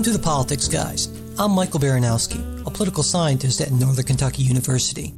Welcome to the Politics Guys. I'm Michael Baranowski, a political scientist at Northern Kentucky University.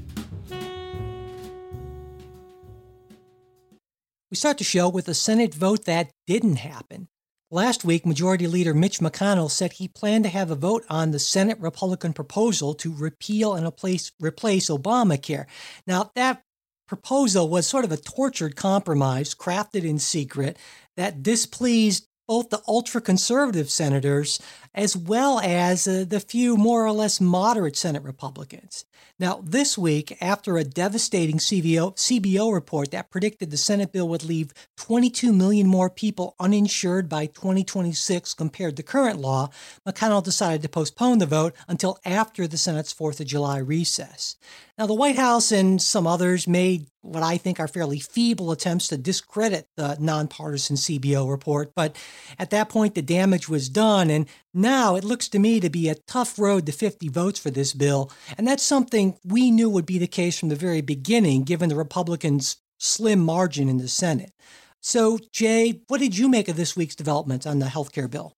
We start the show with a Senate vote that didn't happen. Last week, Majority Leader Mitch McConnell said he planned to have a vote on the Senate Republican proposal to repeal and replace, replace Obamacare. Now, that proposal was sort of a tortured compromise crafted in secret that displeased both the ultra conservative senators as well as uh, the few more or less moderate Senate Republicans. Now, this week, after a devastating CBO, CBO report that predicted the Senate bill would leave 22 million more people uninsured by 2026 compared to current law, McConnell decided to postpone the vote until after the Senate's 4th of July recess. Now, the White House and some others made what I think are fairly feeble attempts to discredit the nonpartisan CBO report, but at that point, the damage was done, and now it looks to me to be a tough road to 50 votes for this bill, and that's something we knew would be the case from the very beginning, given the Republicans' slim margin in the Senate. So, Jay, what did you make of this week's developments on the health care bill?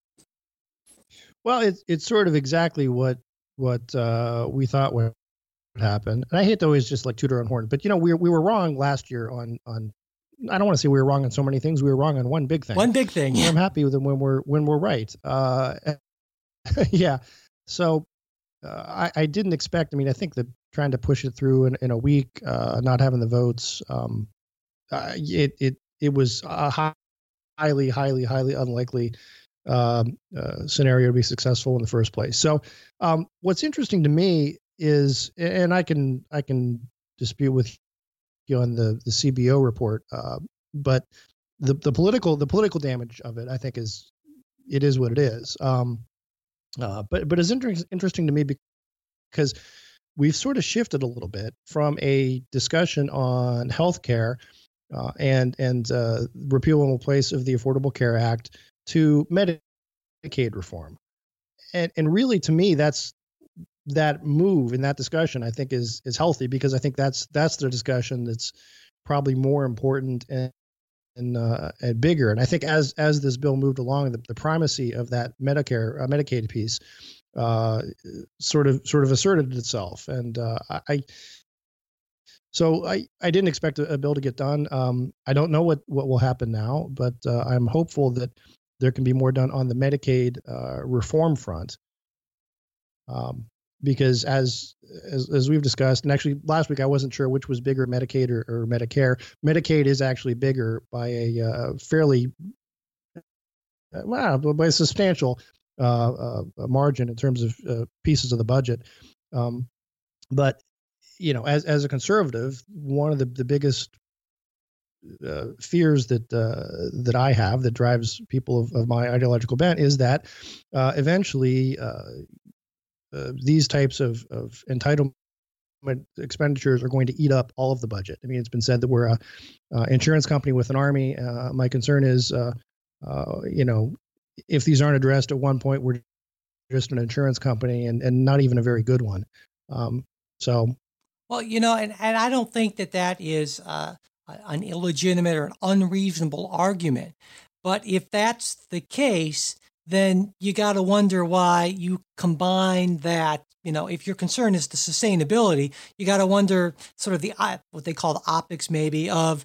Well, it's it's sort of exactly what what uh, we thought would happen. And I hate to always just like toot on horn, but you know, we we were wrong last year on on. I don't want to say we were wrong on so many things. We were wrong on one big thing. One big thing. Yeah. I'm happy with them when we're when we're right. Uh, yeah. So uh, I, I didn't expect. I mean, I think that trying to push it through in, in a week, uh, not having the votes, um, uh, it it it was a highly, highly, highly unlikely um, uh, scenario to be successful in the first place. So, um, what's interesting to me is, and I can I can dispute with you on the the CBO report, uh, but the the political the political damage of it, I think, is it is what it is. Um, uh, but but it's inter- interesting to me because we've sort of shifted a little bit from a discussion on healthcare uh, and and uh, repeal and replace of the Affordable Care Act to Medicaid reform, and and really to me that's that move in that discussion I think is is healthy because I think that's that's the discussion that's probably more important and and, uh, and bigger. And I think as as this bill moved along, the, the primacy of that Medicare uh, Medicaid piece uh, sort of sort of asserted itself. And uh, I so I, I didn't expect a, a bill to get done. Um, I don't know what what will happen now, but uh, I'm hopeful that there can be more done on the Medicaid uh, reform front. Um, because as, as, as we've discussed, and actually last week I wasn't sure which was bigger, Medicaid or, or Medicare. Medicaid is actually bigger by a uh, fairly uh, well, by a substantial uh, uh, margin in terms of uh, pieces of the budget. Um, but you know, as as a conservative, one of the the biggest uh, fears that uh, that I have that drives people of, of my ideological bent is that uh, eventually uh, these types of, of entitlement expenditures are going to eat up all of the budget. I mean, it's been said that we're a uh, insurance company with an army. Uh, my concern is, uh, uh, you know, if these aren't addressed at one point, we're just an insurance company and, and not even a very good one. Um, so, well, you know, and, and I don't think that that is an illegitimate or an unreasonable argument. But if that's the case, then you got to wonder why you combine that. You know, if your concern is the sustainability, you got to wonder sort of the uh, what they call the optics, maybe of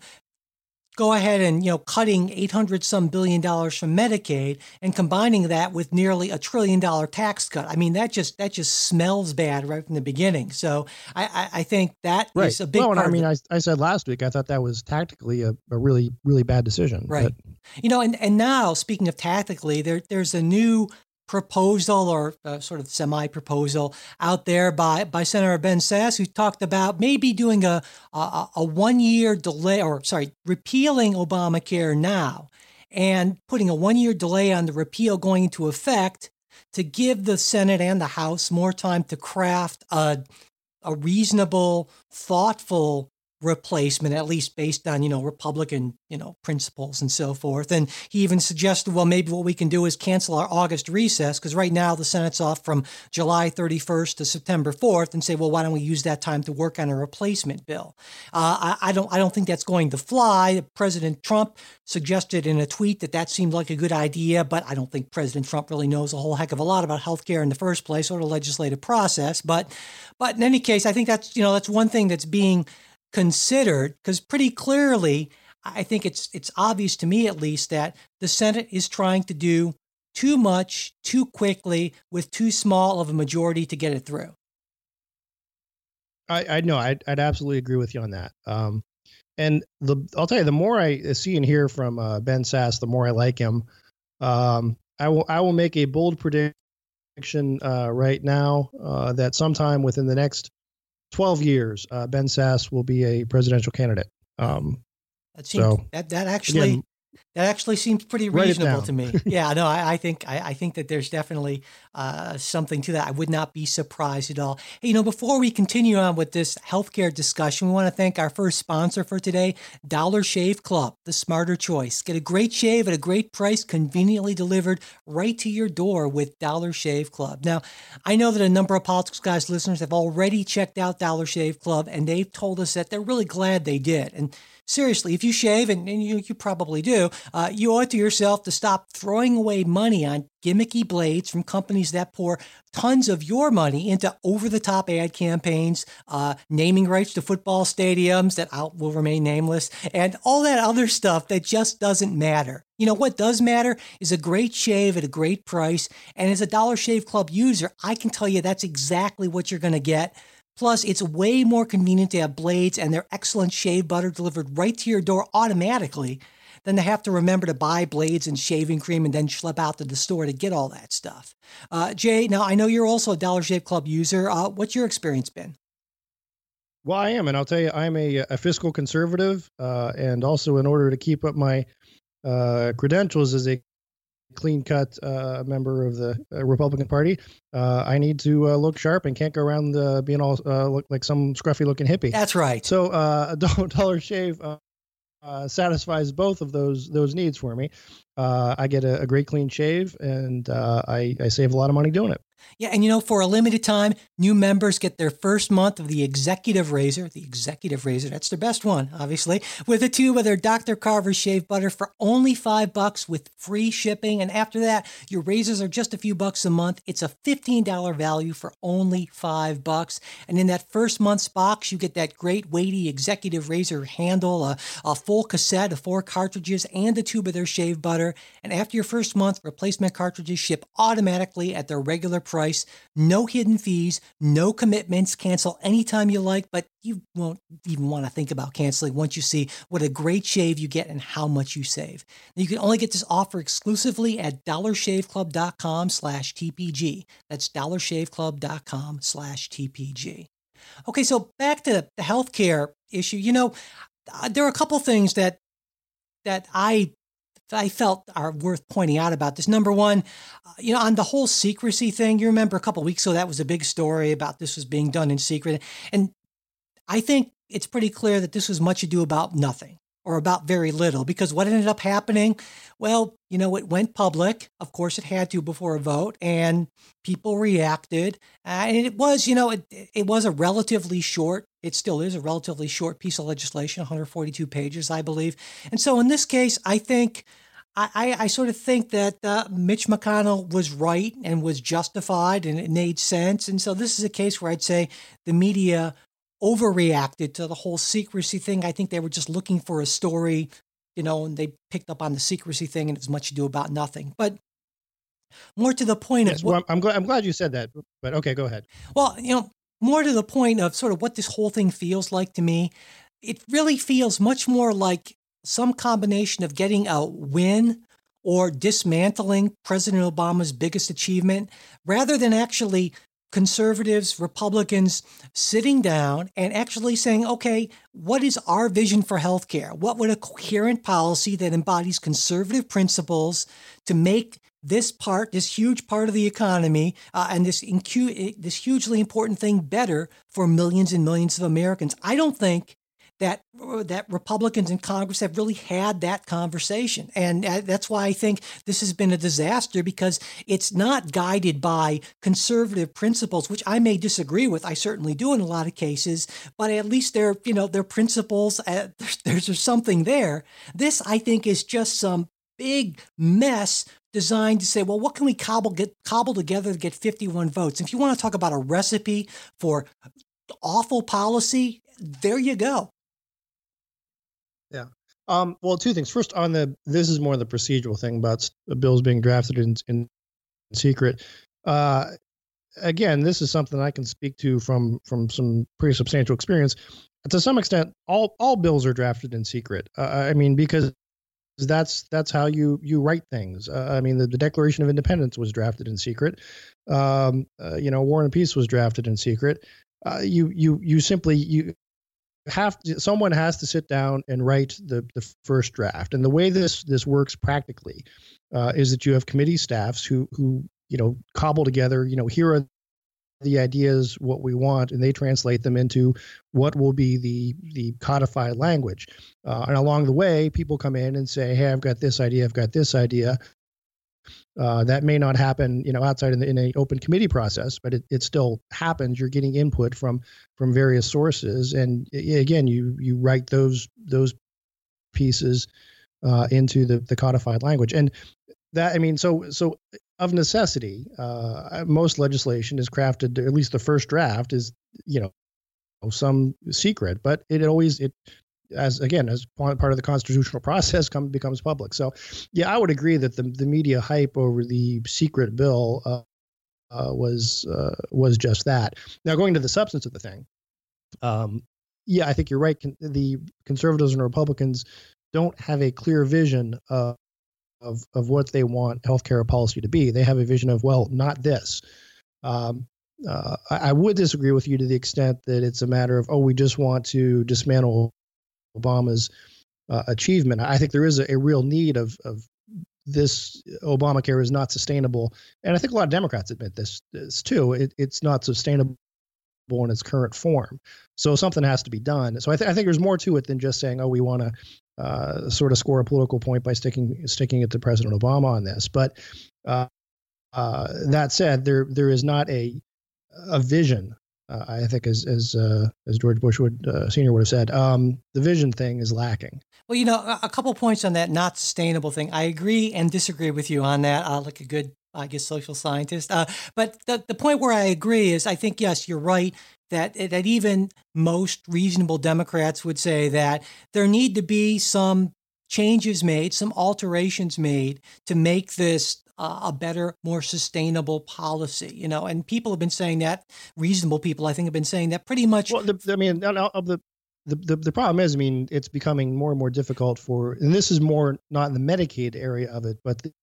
go ahead and you know cutting 800 some billion dollars from medicaid and combining that with nearly a trillion dollar tax cut i mean that just that just smells bad right from the beginning so i i, I think that right. is a big well, i mean I, I said last week i thought that was tactically a, a really really bad decision right but. you know and and now speaking of tactically there there's a new proposal or uh, sort of semi proposal out there by, by Senator Ben Sasse, who talked about maybe doing a, a, a one year delay, or sorry, repealing Obamacare now and putting a one year delay on the repeal going into effect to give the Senate and the House more time to craft a, a reasonable, thoughtful replacement, at least based on, you know, Republican, you know, principles and so forth. And he even suggested, well, maybe what we can do is cancel our August recess because right now the Senate's off from July 31st to September 4th and say, well, why don't we use that time to work on a replacement bill? Uh, I, I, don't, I don't think that's going to fly. President Trump suggested in a tweet that that seemed like a good idea, but I don't think President Trump really knows a whole heck of a lot about healthcare in the first place or the legislative process. But, but in any case, I think that's, you know, that's one thing that's being considered because pretty clearly I think it's it's obvious to me at least that the Senate is trying to do too much too quickly with too small of a majority to get it through. I, I know I'd, I'd absolutely agree with you on that. Um, and the I'll tell you, the more I see and hear from uh, Ben Sasse, the more I like him. Um, I will I will make a bold prediction uh, right now uh, that sometime within the next 12 years, uh, Ben Sasse will be a presidential candidate. Um, that seems, so that that actually again, that actually seems pretty reasonable to me. yeah, no, I, I think I, I, think that there's definitely uh, something to that. I would not be surprised at all. Hey, you know, before we continue on with this healthcare discussion, we want to thank our first sponsor for today, Dollar Shave Club, the smarter choice. Get a great shave at a great price, conveniently delivered right to your door with Dollar Shave Club. Now, I know that a number of Politics Guys listeners have already checked out Dollar Shave Club, and they've told us that they're really glad they did. And seriously, if you shave, and, and you, you probably do, uh, you owe it to yourself to stop throwing away money on gimmicky blades from companies that pour tons of your money into over the top ad campaigns, uh, naming rights to football stadiums that will remain nameless, and all that other stuff that just doesn't matter. You know, what does matter is a great shave at a great price. And as a Dollar Shave Club user, I can tell you that's exactly what you're going to get. Plus, it's way more convenient to have blades and their excellent shave butter delivered right to your door automatically than to have to remember to buy blades and shaving cream and then schlep out to the store to get all that stuff. Uh, Jay, now I know you're also a Dollar Shave Club user. Uh, what's your experience been? Well, I am, and I'll tell you, I'm a, a fiscal conservative, uh, and also in order to keep up my uh, credentials as a clean cut uh, member of the uh, Republican Party, uh, I need to uh, look sharp and can't go around uh, being all uh, look like some scruffy looking hippie. That's right. So uh, Dollar Shave satisfies both of those those needs for me. I get a, a, great clean shave, and I, I save a lot of money doing it. Yeah, and you know, for a limited time, new members get their first month of the Executive Razor, the Executive Razor, that's their best one, obviously, with a tube of their Dr. Carver shave butter for only five bucks with free shipping. And after that, your razors are just a few bucks a month. It's a $15 value for only five bucks. And in that first month's box, you get that great weighty Executive Razor handle, a, a full cassette of four cartridges, and a tube of their shave butter. And after your first month, replacement cartridges ship automatically at their regular price, no hidden fees, no commitments, cancel anytime you like, but you won't even want to think about canceling once you see what a great shave you get and how much you save. Now, you can only get this offer exclusively at dollarshaveclub.com slash TPG. That's dollarshaveclub.com slash TPG. Okay, so back to the healthcare issue. You know, uh, there are a couple things that that I I felt are worth pointing out about this. Number one, uh, you know, on the whole secrecy thing, you remember a couple weeks ago that was a big story about this was being done in secret, and I think it's pretty clear that this was much ado about nothing or about very little because what ended up happening, well, you know, it went public. Of course, it had to before a vote, and people reacted, uh, and it was, you know, it it was a relatively short it still is a relatively short piece of legislation, 142 pages, I believe. And so in this case, I think, I, I, sort of think that uh, Mitch McConnell was right and was justified and it made sense. And so this is a case where I'd say the media overreacted to the whole secrecy thing. I think they were just looking for a story, you know, and they picked up on the secrecy thing and it's much ado about nothing. But more to the point yes, of well, I'm glad I'm glad you said that. But okay, go ahead. Well, you know, more to the point of sort of what this whole thing feels like to me, it really feels much more like some combination of getting a win or dismantling President Obama's biggest achievement rather than actually conservatives, Republicans sitting down and actually saying, okay, what is our vision for healthcare? What would a coherent policy that embodies conservative principles to make this part, this huge part of the economy, uh, and this incu- this hugely important thing better for millions and millions of Americans. I don't think that that Republicans in Congress have really had that conversation, and uh, that's why I think this has been a disaster because it's not guided by conservative principles, which I may disagree with. I certainly do in a lot of cases, but at least they're you know they're principles. Uh, there's, there's something there. This I think is just some big mess designed to say, well, what can we cobble get cobble together to get 51 votes? If you want to talk about a recipe for awful policy, there you go. Um, well, two things. First, on the this is more the procedural thing about bills being drafted in, in secret. Uh, again, this is something I can speak to from from some pretty substantial experience. To some extent, all all bills are drafted in secret. Uh, I mean, because that's that's how you you write things. Uh, I mean, the, the, Declaration of Independence was drafted in secret. Um, uh, you know, War and Peace was drafted in secret. Uh, you you you simply you have to, someone has to sit down and write the the first draft. And the way this this works practically uh, is that you have committee staffs who who you know cobble together. You know, here are the ideas what we want and they translate them into what will be the the codified language uh, and along the way people come in and say hey i've got this idea i've got this idea uh, that may not happen you know outside in, the, in an open committee process but it, it still happens you're getting input from from various sources and again you you write those those pieces uh, into the, the codified language and that i mean so so of necessity, uh, most legislation is crafted. At least the first draft is, you know, some secret, but it always it as again as part of the constitutional process come, becomes public. So, yeah, I would agree that the the media hype over the secret bill uh, uh, was uh, was just that. Now, going to the substance of the thing, um, yeah, I think you're right. the conservatives and Republicans don't have a clear vision of of of what they want healthcare policy to be. They have a vision of well, not this. Um, uh, I, I, would disagree with you to the extent that it's a matter of oh, we just want to dismantle Obama's uh, achievement. I think there is a, a, real need of of this Obamacare is not sustainable, and I think a lot of Democrats admit this, this too. It, it's not sustainable in its current form. So something has to be done. So I, th- I think there's more to it than just saying, oh, we want to uh, sort of score a political point by sticking sticking it to President Obama on this. But uh, uh, that said, there there is not a a vision. Uh, I think, as as uh, as George Bush would uh, Senior would have said, um, the vision thing is lacking. Well, you know, a, couple points on that not sustainable thing. I agree and disagree with you on that. I like a good I guess social scientist. Uh, but the, the point where I agree is I think, yes, you're right that, that even most reasonable Democrats would say that there need to be some changes made, some alterations made to make this uh, a better, more sustainable policy. You know, and people have been saying that. Reasonable people, I think, have been saying that pretty much. Well, the, I mean, of the the, the, the problem is, I mean, it's becoming more and more difficult for, and this is more not in the Medicaid area of it, but the,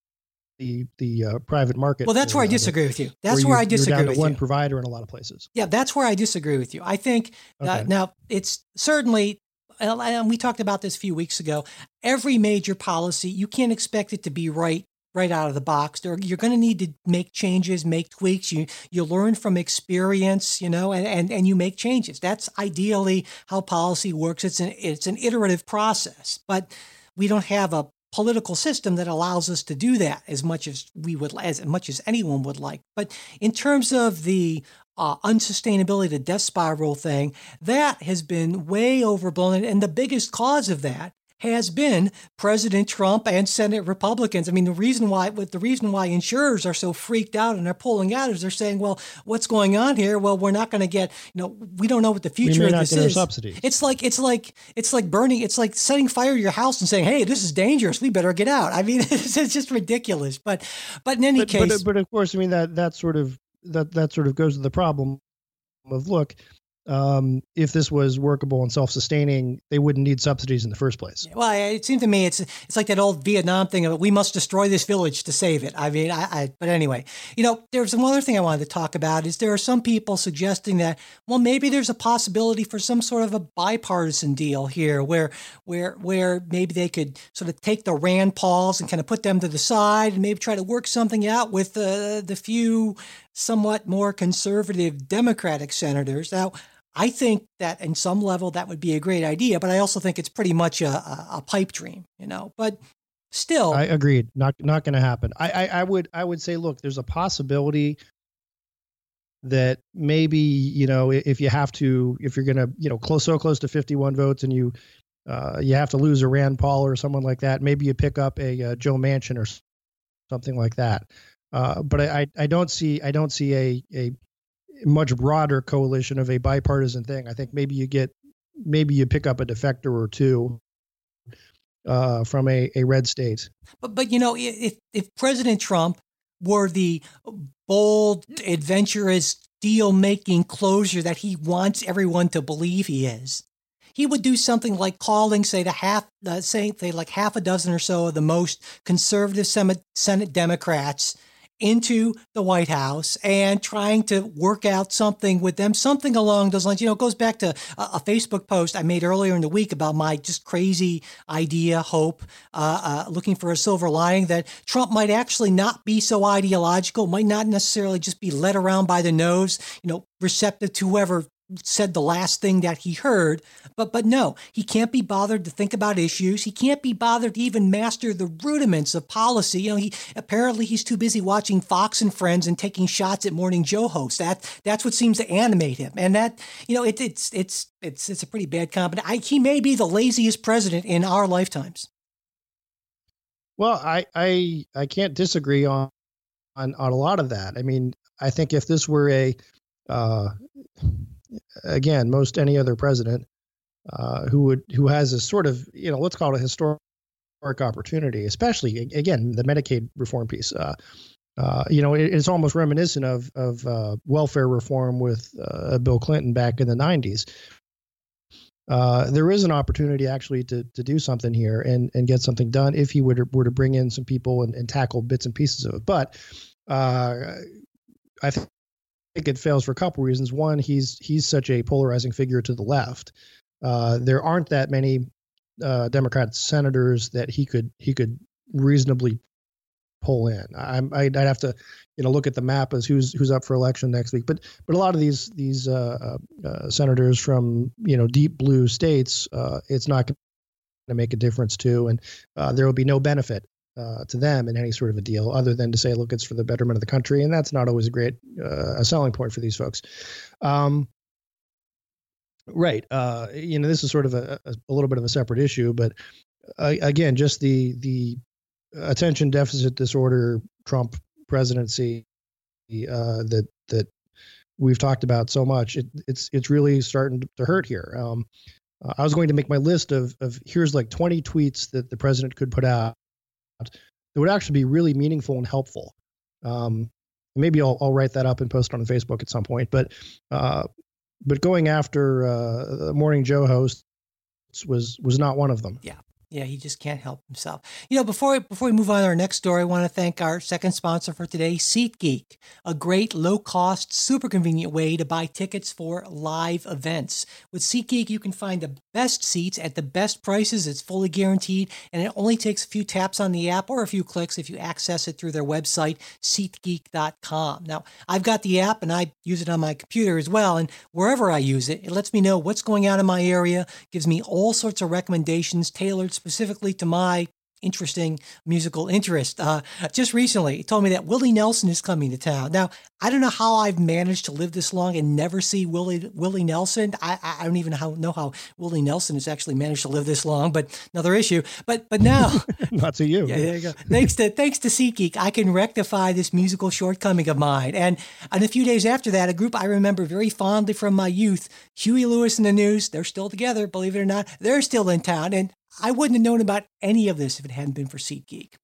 the the uh, private market. Well, that's where I disagree with you. That's where, where I disagree down with one you. provider in a lot of places. Yeah, that's where I disagree with you. I think okay. uh, now it's certainly and we talked about this a few weeks ago. Every major policy, you can't expect it to be right right out of the box. There, you're going to need to make changes, make tweaks. You you learn from experience, you know, and, and and you make changes. That's ideally how policy works. It's an it's an iterative process, but we don't have a political system that allows us to do that as much as we would as much as anyone would like but in terms of the uh, unsustainability the death spiral thing that has been way overblown and the biggest cause of that has been President Trump and Senate Republicans. I mean, the reason why the reason why insurers are so freaked out and they're pulling out is they're saying, "Well, what's going on here? Well, we're not going to get, you know, we don't know what the future of this is." Subsidies. It's like it's like it's like burning. It's like setting fire to your house and saying, "Hey, this is dangerous. We better get out." I mean, it's, it's just ridiculous. But but in any but, case, but, but of course, I mean that that sort of that that sort of goes to the problem of look um, if this was workable and self-sustaining, they wouldn't need subsidies in the first place. Well, it seems to me it's it's like that old Vietnam thing of we must destroy this village to save it. I mean, I, I but anyway, you know, there's one other thing I wanted to talk about is there are some people suggesting that well maybe there's a possibility for some sort of a bipartisan deal here where where where maybe they could sort of take the Rand Pauls and kind of put them to the side and maybe try to work something out with the the few somewhat more conservative Democratic senators. Now, I think that in some level that would be a great idea, but I also think it's pretty much a, a, a pipe dream, you know. But still, I agreed. Not not going to happen. I, I I would I would say, look, there's a possibility that maybe you know if you have to if you're going to you know close so close to 51 votes and you uh, you have to lose a Rand Paul or someone like that, maybe you pick up a, a uh, Joe Manchin or something like that. Uh, but I, I don't see I don't see a a much broader coalition of a bipartisan thing. I think maybe you get maybe you pick up a defector or two uh, from a, a red state. But but you know if if President Trump were the bold, adventurous, deal making closure that he wants everyone to believe he is, he would do something like calling, say, the half, uh, say, say, like half a dozen or so of the most conservative Senate Senate Democrats into the White House and trying to work out something with them, something along those lines. You know, it goes back to a, a Facebook post I made earlier in the week about my just crazy idea, hope, uh, uh, looking for a silver lining that Trump might actually not be so ideological, might not necessarily just be led around by the nose, you know, receptive to whoever said the last thing that he heard but but no he can't be bothered to think about issues. He can't be bothered to even master the rudiments of policy. You know he apparently he's too busy watching fox and friends and taking shots at morning joe hosts. That that's what seems to animate him. And that you know it, it's it's it's it's a pretty bad combination he may be the laziest president in our lifetimes. Well i i i can't disagree on on on a lot of that. I mean i think if this were a uh again, most any other president uh, who would who has a sort of you know let's call it a historic opportunity, especially again the Medicaid reform piece. Uh, uh, you know, it, it's almost reminiscent of of uh, welfare reform with uh, Bill Clinton back in the '90s. Uh, there is an opportunity actually to to do something here and and get something done if he would were to bring in some people and, and tackle bits and pieces of it. But I think it fails for a couple reasons. One, he's he's such a polarizing figure to the left. Uh, there aren't that many uh, Democrat senators that he could he could reasonably pull in. I'm, I'd, I'd have to you know look at the map as who's who's up for election next week. But but a lot of these these uh, uh, uh senators from you know deep blue states, uh, it's not going to make a difference to, and there will be no benefit uh, to them in any sort of a deal, other than to say, look, it's for the betterment of the country, and that's not always a great uh, a selling point for these folks. Um, right. Uh, you know, this is sort of a, a, little bit of a separate issue, but uh, again, just the the attention deficit disorder Trump presidency uh, that that we've talked about so much, it, it's it's really starting to hurt here. Um, I was going to make my list of of here's like 20 tweets that the president could put out that would actually be really meaningful and helpful. Um, maybe I'll, I'll write that up and post it on Facebook at some point. But uh, but going after uh, Morning Joe hosts was was not one of them. Yeah. Yeah, he just can't help himself. You know, before before we move on to our next story, I want to thank our second sponsor for today, SeatGeek, a great low cost, super convenient way to buy tickets for live events. With SeatGeek, you can find the best seats at the best prices. It's fully guaranteed, and it only takes a few taps on the app or a few clicks if you access it through their website, SeatGeek.com. Now, I've got the app and I use it on my computer as well, and wherever I use it, it lets me know what's going on in my area, gives me all sorts of recommendations tailored specifically to my interesting musical interest. Uh, just recently, he told me that Willie Nelson is coming to town. Now, I don't know how I've managed to live this long and never see Willie Willie Nelson. I, I don't even know how, know how Willie Nelson has actually managed to live this long, but another issue. But but now, not to you. Yeah, there you go. thanks to thanks to SeatGeek, I can rectify this musical shortcoming of mine. And and a few days after that, a group I remember very fondly from my youth, Huey Lewis and the News, they're still together, believe it or not. They're still in town, and I wouldn't have known about any of this if it hadn't been for SeatGeek.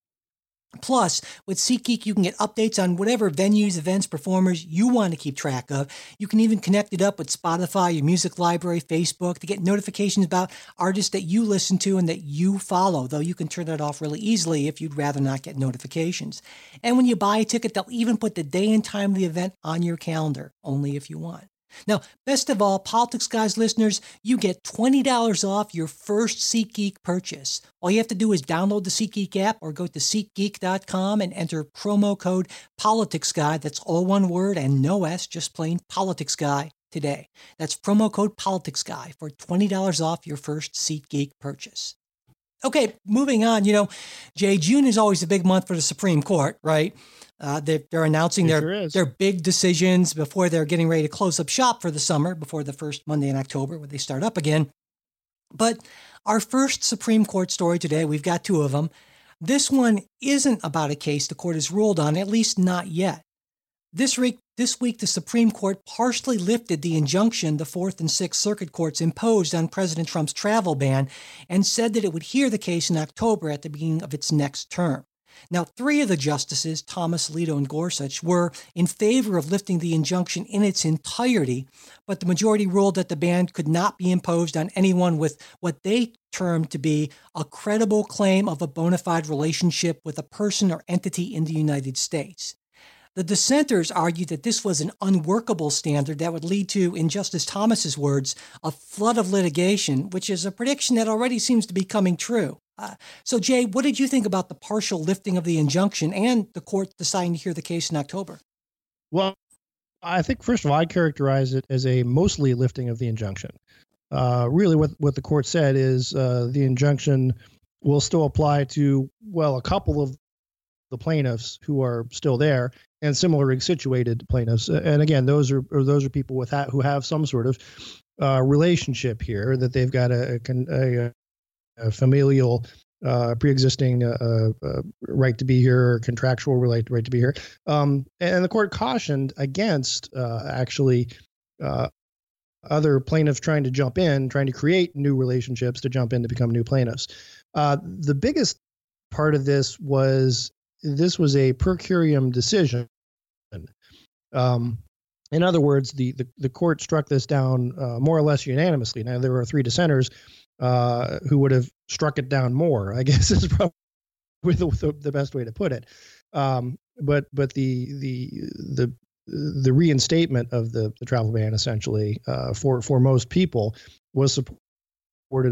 Plus, with SeatGeek, you can get updates on whatever venues, events, performers you want to keep track of. You can even connect it up with Spotify, your music library, Facebook to get notifications about artists that you listen to and that you follow, though you can turn that off really easily if you'd rather not get notifications. And when you buy a ticket, they'll even put the day and time of the event on your calendar, only if you want. Now, best of all, Politics Guys listeners, you get $20 off your first SeatGeek purchase. All you have to do is download the SeatGeek app or go to SeatGeek.com and enter promo code Politics Guy. That's all one word and no S, just plain Politics Guy today. That's promo code PoliticsGuy for $20 off your first SeatGeek purchase. Okay, moving on. You know, Jay, June is always a big month for the Supreme Court, right? Uh, they're, they're, announcing their sure their big decisions before they're getting ready to close up shop for the summer, before the first Monday in October when they start up again. But our first Supreme Court story today, we've got two of them. This one isn't about a case the court has ruled on, at least not yet. This week, this week, the Supreme Court partially lifted the injunction the Fourth and Sixth Circuit Courts imposed on President Trump's travel ban and said that it would hear the case in October at the beginning of its next term. Now, three of the justices, Thomas, Alito, and Gorsuch, were in favor of lifting the injunction in its entirety, but the majority ruled that the ban could not be imposed on anyone with what they termed to be a credible claim of a bona fide relationship with a person or entity in the United States. The dissenters argued that this was an unworkable standard that would lead to, in Justice Thomas's words, a flood of litigation, which is a prediction that already seems to be coming true. Uh, so, Jay, what did you think about the partial lifting of the injunction and the court deciding to hear the case in October? Well, I think first of all, I characterize it as a mostly lifting of the injunction. Uh, really, what what the court said is uh, the injunction will still apply to well a couple of the plaintiffs who are still there and similarly situated plaintiffs. And again, those are those are people with ha- who have some sort of uh, relationship here that they've got a, a, a familial uh, pre-existing uh, uh, uh, right to be here or contractual right, right to be here. Um, and the court cautioned against uh, actually other plaintiffs trying to jump in, trying to create new relationships to jump in to become new plaintiffs. the biggest part of this was this was a per curiam decision. Um, in other words, the, the, the, court struck this down more or less unanimously. Now, there were three dissenters uh, who would have struck it down more. I guess is probably the, the best way to put it. Um, but but the the the the reinstatement of the, the travel ban essentially uh, for for most people was supported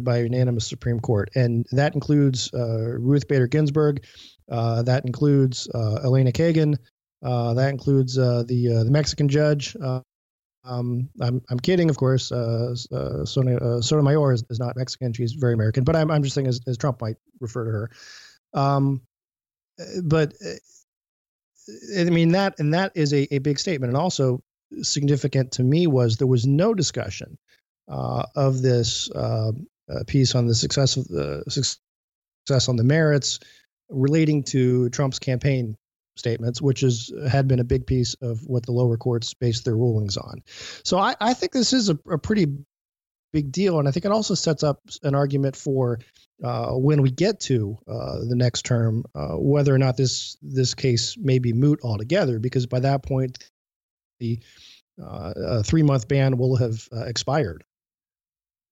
by a unanimous Supreme Court, and that includes uh, Ruth Bader Ginsburg, uh, that includes uh, Elena Kagan, that includes the the Mexican judge um, I'm I'm kidding, of course. Uh, uh, uh, Sotomayor is, is not Mexican; she's very American. But I'm I'm just saying, as, as Trump might refer to her. Um, but I mean that, and that is a, a big statement, and also significant to me was there was no discussion of this uh, piece on the success of the success on the merits relating to Trump's campaign statements, which is had been a big piece of what the lower courts based their rulings on. So I, I think this is a, a, pretty big deal, and I think it also sets up an argument for uh, when we get to uh, the next term, uh, whether or not this this case may be moot altogether, because by that point, the uh, three month ban will have uh, expired.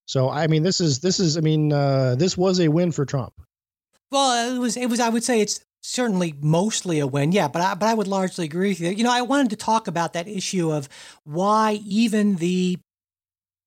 So I mean, this is this is I mean, uh, this was a win for Trump. Well, it was it was I would say it's certainly mostly a win. Yeah, but I, but I would largely agree with you. You know, I wanted to talk about that issue of why even the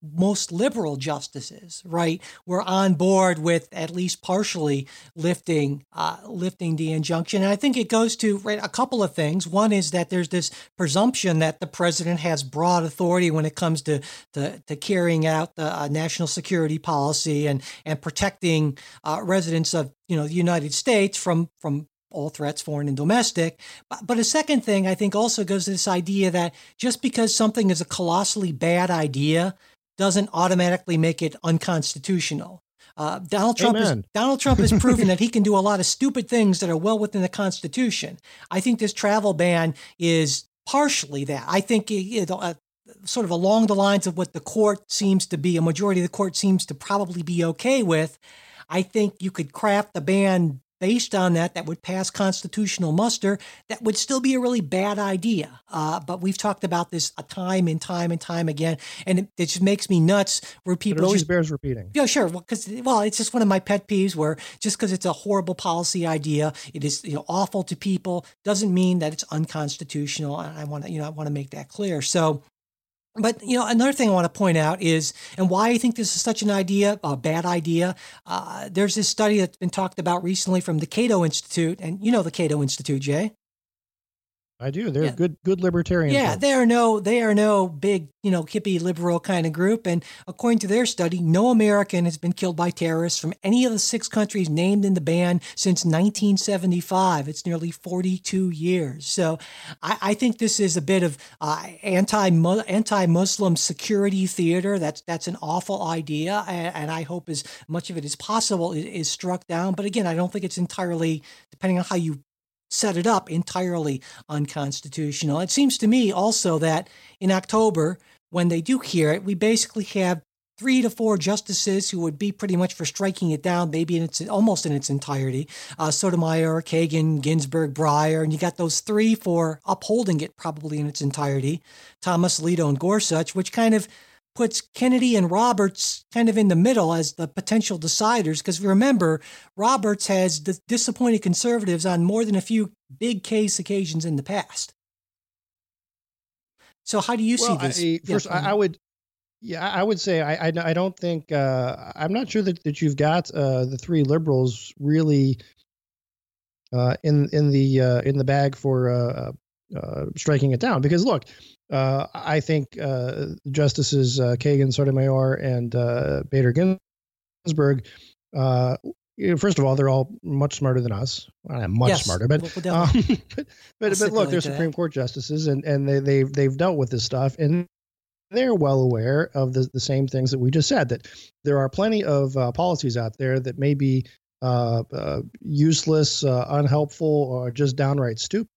most liberal justices, right, were on board with at least partially lifting uh, lifting the injunction. And I think it goes to right, a couple of things. One is that there's this presumption that the president has broad authority when it comes to to, to carrying out the uh, national security policy and and protecting uh, residents of you know the United States from from all threats, foreign and domestic. But, but a second thing I think also goes to this idea that just because something is a colossally bad idea doesn't automatically make it unconstitutional. Uh, Donald Trump is, Donald Trump has proven that he can do a lot of stupid things that are well within the Constitution. I think this travel ban is partially that. I think it, uh, sort of along the lines of what the court seems to be, a majority of the court seems to probably be okay with. I think you could craft the ban based on that that would pass constitutional muster, that would still be a really bad idea. Uh, but we've talked about this a time and time and time again, and it, it just makes me nuts where people it always just, bears repeating. Yeah, sure. Well, because well, it's just one of my pet peeves where just because it's a horrible policy idea, it is you know awful to people doesn't mean that it's unconstitutional. And I want to you know I want to make that clear. So but you know, another thing I want to point out is, and why I think this is such an idea, a bad idea. Uh, there's this study that's been talked about recently from the Cato Institute, and you know the Cato Institute, Jay. I do. They're yeah. good, good libertarian. Yeah, they are no, they are no big, you know, hippie liberal kind of group. And according to their study, no American has been killed by terrorists from any of the six countries named in the ban since 1975. It's nearly 42 years. So, I, I think this is a bit of uh, anti anti Muslim security theater. That's that's an awful idea, and, and, I hope as much of it as possible is, is struck down. But again, I don't think it's entirely, depending on how you set it up entirely unconstitutional. It seems to me also that in October, when they do hear it, we basically have three to four justices who would be pretty much for striking it down, maybe in its almost in its entirety. Uh, Sotomayor, Kagan, Ginsburg, Breyer, and you got those three for upholding it probably in its entirety. Thomas, Alito, and Gorsuch, which kind of puts Kennedy and Roberts kind of in the middle as the potential deciders. Because remember, Roberts has disappointed conservatives on more than a few big case occasions in the past. So how do you well, see this? I, first, I, I, would, yeah, I would say I, I, I don't think uh, I'm not sure that, that you've got uh, the three liberals really uh, in in the uh, in the bag for uh, uh, striking it down because look, uh, I think uh, Justices uh, Kagan, Sotomayor, and uh, Bader Ginsburg. Uh, first of all, they're all much smarter than us. Well, much yes, smarter, but we'll, um, but but, but look, they're Supreme that. Court justices, and and they they've they've dealt with this stuff, and they're well aware of the the same things that we just said. That there are plenty of uh, policies out there that may be useless, unhelpful, or just downright stupid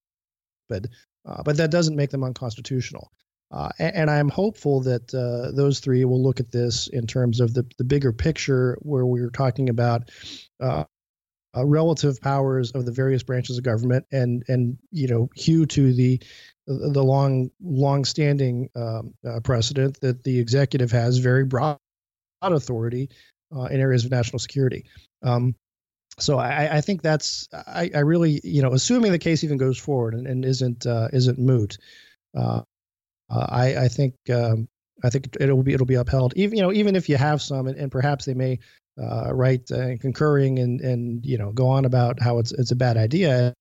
uh, but that doesn't make them unconstitutional. Uh, and, and, I'm hopeful that uh, those three will look at this in terms of the, the bigger picture, where we're talking about uh, uh, relative powers of the various branches of government, and and you know hew to the the long long standing um, uh, precedent that the executive has very broad authority in areas of national security. Um, so I, I, think that's I, I, really you know assuming the case even goes forward and, and isn't uh, isn't moot, uh, uh, I, I think um, I think it'll be it'll be upheld. Even you know even if you have some and, and perhaps they may uh, write uh, concurring and and you know go on about how it's it's a bad idea.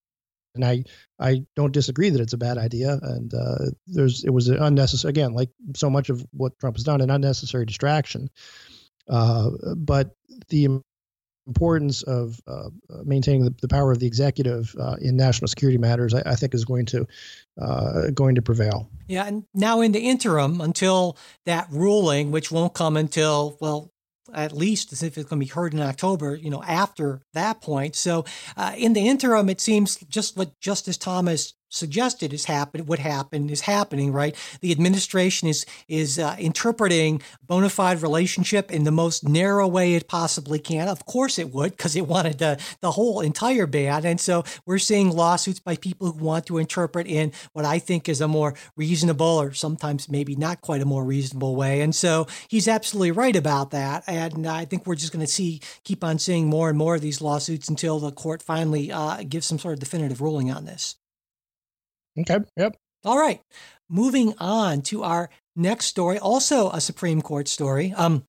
And I I don't disagree that it's a bad idea. And uh, there's it was an unnecessary again like so much of what Trump has done an unnecessary distraction, Uh, but the importance of uh, maintaining the, the, power of the executive uh, in national security matters, I, I think, is going to uh, going to prevail. Yeah, and now in the interim, until that ruling, which won't come until well, at least as if it's going to be heard in October, you know, after that point. So, uh, in the interim, it seems just what Justice Thomas suggested is happen would happen is happening right? The administration is is uh, interpreting bona fide relationship in the most narrow way it possibly can. Of course it would because it wanted the, the whole entire ban. And so we're seeing lawsuits by people who want to interpret in what i think is a more reasonable or sometimes maybe not quite a more reasonable way. And so he's absolutely right about that. And i think we're just going to see keep on seeing more and more of these lawsuits until the court finally uh, gives some sort of definitive ruling on this Okay. Yep. All right. Moving on to our next story, also a Supreme Court story. Um,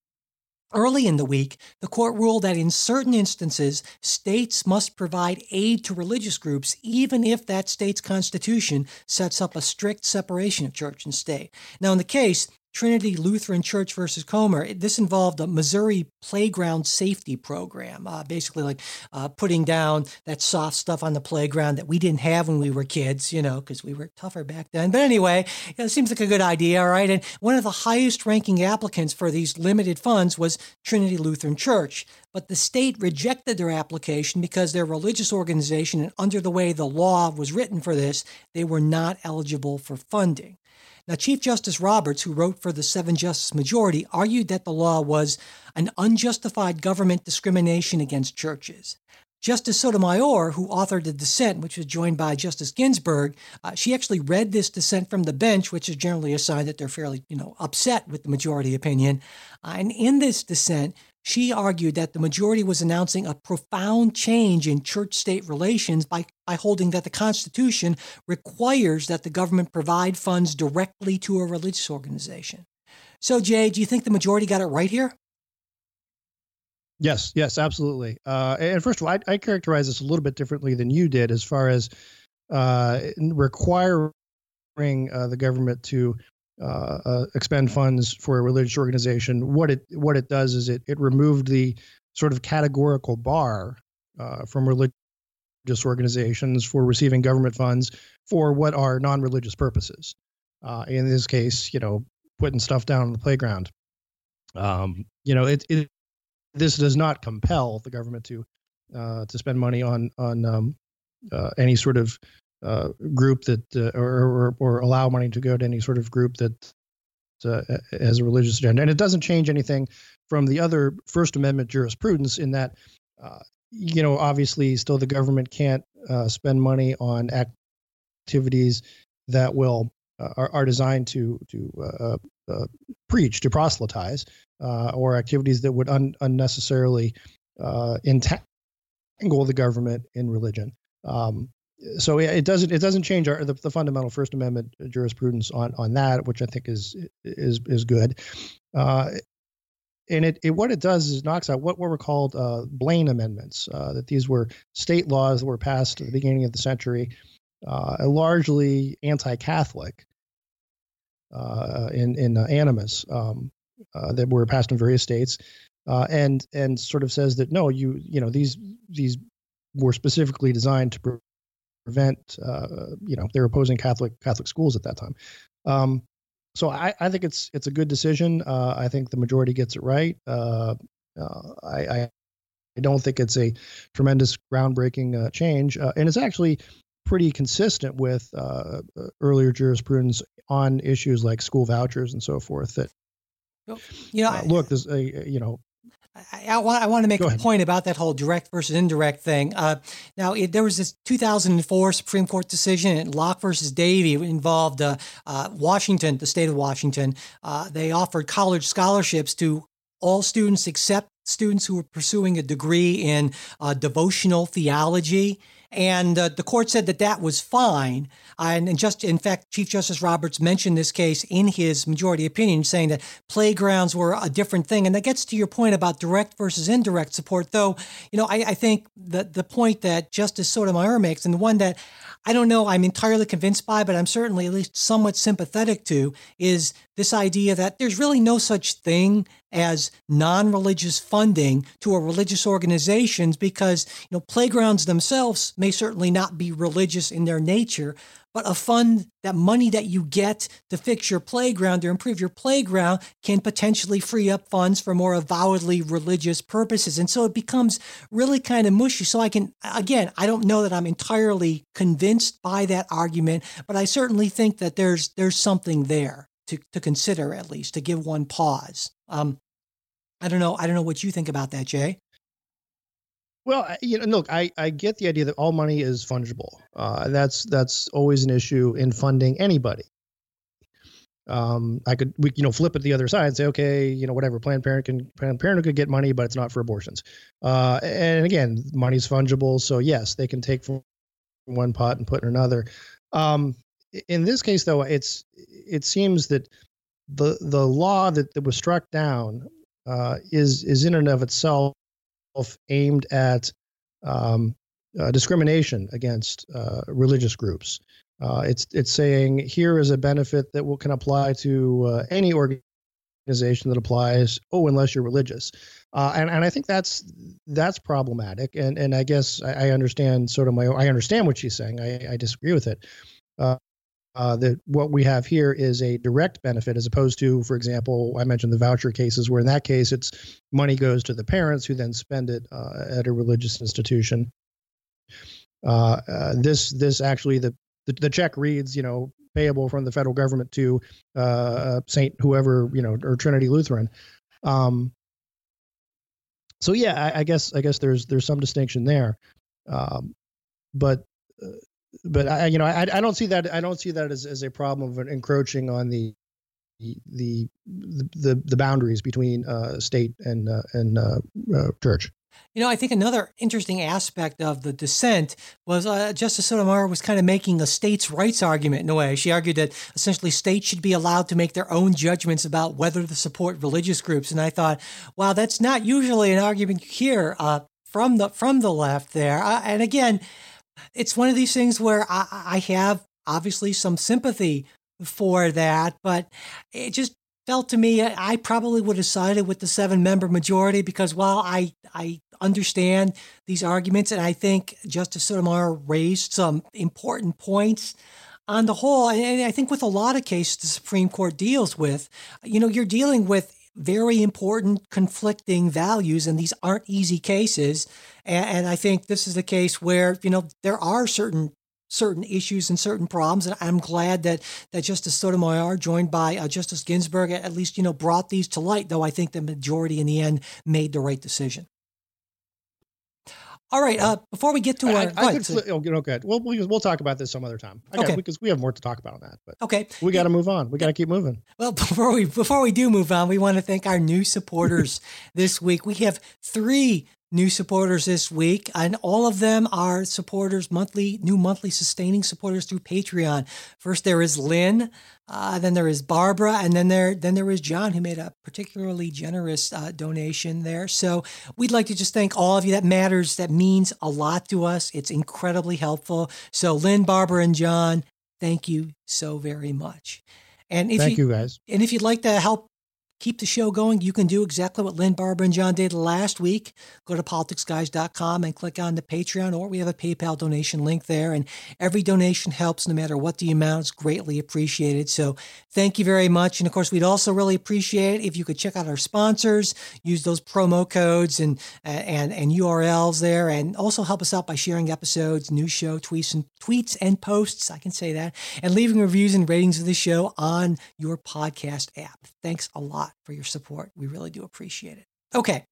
Early in the week, the court ruled that in certain instances, states must provide aid to religious groups, even if that state's constitution sets up a strict separation of church and state. Now, in the case, Trinity Lutheran Church versus Comer. This involved a Missouri playground safety program, uh, basically like uh, putting down that soft stuff on the playground that we didn't have when we were kids, you know, because we were tougher back then. But anyway, it seems like a good idea, right? And one of the highest ranking applicants for these limited funds was Trinity Lutheran Church. But the state rejected their application because their religious organization, and under the way the law was written for this, they were not eligible for funding. Now, Chief Justice Roberts, who wrote for the seven justice majority, argued that the law was an unjustified government discrimination against churches. Justice Sotomayor, who authored the dissent, which was joined by Justice Ginsburg, uh, she actually read this dissent from the bench, which is generally a sign that they're fairly, you know, upset with the majority opinion. Uh, and in this dissent, she argued that the majority was announcing a profound change in church state relations by, by holding that the Constitution requires that the government provide funds directly to a religious organization. So, Jay, do you think the majority got it right here? Yes, yes, absolutely. Uh, and first of all, I, I characterize this a little bit differently than you did as far as uh, requiring uh, the government to uh, uh, expend funds for a religious organization, what it what it does is it it removed the sort of categorical bar uh, from religious organizations for receiving government funds for what are non-religious purposes. Uh, in this case, you know, putting stuff down on the playground. Um, you know, it, it this does not compel the government to uh, to spend money on on um, uh, any sort of uh, group that uh, or, or, or allow money to go to any sort of group that uh, has a religious agenda, and it doesn't change anything from the other First Amendment jurisprudence in that uh, you know obviously still the government can't spend money on activities that will are, are designed to to preach to proselytize or activities that would un- unnecessarily uh, entangle the government in religion. Um, so yeah, it doesn't it doesn't change our the, the, fundamental First Amendment jurisprudence on on that, which I think is is is good. Uh, and it, it what it does is knocks out what, what were called uh, Blaine amendments. Uh, that these were state laws that were passed at the beginning of the century, uh, largely anti-Catholic uh, in in uh, animus um, that were passed in various states, and and sort of says that no, you you know these these were specifically designed to prevent, uh, you know, they're opposing Catholic Catholic schools at that time. Um, so I, I think it's it's a good decision. Uh, I think the majority gets it right. Uh, uh I, I, I don't think it's a tremendous groundbreaking uh, change, uh, and it's actually pretty consistent with earlier jurisprudence on issues like school vouchers and so forth. That you know, look, this you know I, I, want, I want to make Go a ahead. point about that whole direct versus indirect thing. Uh, now, it, there was this 2004 Supreme Court decision in Locke versus Davey involved uh, uh, Washington, the state of Washington. Uh, they offered college scholarships to all students except students who were pursuing a degree in uh, devotional theology. And uh, the court said that that was fine. And, and, just in fact, Chief Justice Roberts mentioned this case in his majority opinion, saying that playgrounds were a different thing. And that gets to your point about direct versus indirect support. Though, you know, I, I think that the point that Justice Sotomayor makes, and the one that I don't know I'm entirely convinced by, but I'm certainly at least somewhat sympathetic to, is this idea that there's really no such thing as non-religious funding to a religious organizations because you know playgrounds themselves may certainly not be religious in their nature but a fund that money that you get to fix your playground or improve your playground can potentially free up funds for more avowedly religious purposes and so it becomes really kind of mushy so i can again i don't know that i'm entirely convinced by that argument but i certainly think that there's there's something there to, to consider at least to give one pause um, I don't know. I don't know what you think about that, Jay. Well, you know, look, I, I get the idea that all money is fungible. Uh, that's that's always an issue in funding anybody. Um, I could we you know flip it the other side and say, okay, you know, whatever, Planned Parenthood Planned Parenthood could get money, but it's not for abortions. Uh, and again, money's fungible, so yes, they can take from one pot and put in another. Um, in this case, though, it's it seems that the the law that, that was struck down uh, is is in and of itself aimed at um, uh, discrimination against uh, religious groups. Uh, it's it's saying here is a benefit that will, can apply to uh, any organization that applies. Oh, unless you're religious, uh, and and I think that's that's problematic. And and I guess I, I understand sort of my I understand what she's saying. I, I disagree with it uh, that what we have here is a direct benefit as opposed to, for example, I mentioned the voucher cases, where in that case it's money goes to the parents who then spend it uh, at a religious institution. Uh, uh this this actually the, the, the check reads, you know, payable from the federal government to uh, Saint whoever you know or Trinity Lutheran. Um, so yeah, I, I, guess I guess there's there's some distinction there, um, but but I, you know, I, I don't see that. I don't see that as, as a problem of encroaching on the the the the boundaries between uh, state and uh, and uh, uh, church. You know, I think another interesting aspect of the dissent was uh, Justice Sotomayor was kind of making a states' rights argument in a way. She argued that essentially states should be allowed to make their own judgments about whether to support religious groups. And I thought, wow, that's not usually an argument here uh, from the from the left there. and again, it's one of these things where I, I have obviously some sympathy for that, but it just felt to me I probably would have sided with the seven member majority because while I I understand these arguments and I think Justice Sotomayor raised some important points on the whole, and I think with a lot of cases the Supreme Court deals with, you know, you're dealing with very important conflicting values, and these aren't easy cases. And, and I think this is the case where you know there are certain certain issues and certain problems. And I'm glad that that Justice Sotomayor, joined by uh, Justice Ginsburg, at least you know brought these to light. Though I think the majority in the end made the right decision. All right. Uh, before we get to our, I, I could, oh, okay. We'll, we'll we'll talk about this some other time. I okay. because we have more to talk about on that. But okay, we got to move on. We got to keep moving. Well, before we before we do move on, we want to thank our new supporters this week. We have three new supporters this week, and all of them are supporters, monthly, new monthly sustaining supporters through Patreon. First, there is Lynn, uh, then there is Barbara, and then there then there is John, who made a particularly generous uh, donation there. So we'd like to just thank all of you. That matters. That means a lot to us. It's incredibly helpful. So Lynn, Barbara, and John, thank you so very much. And if thank you, you guys. And if you'd like to help keep the show going, you can do exactly what Lynn, Barbara, and John did last week. Go to politicsguys.com and click on the Patreon, or we have a PayPal donation link there. And every donation helps, no matter what the amount. It's greatly appreciated. So thank you very much. And of course, we'd also really appreciate it if you could check out our sponsors, use those promo codes and and and URLs there, and also help us out by sharing episodes, new show tweets and tweets and posts. I can say that, and leaving reviews and ratings of the show on your podcast app. Thanks a lot for your support. We really do appreciate it. Okay.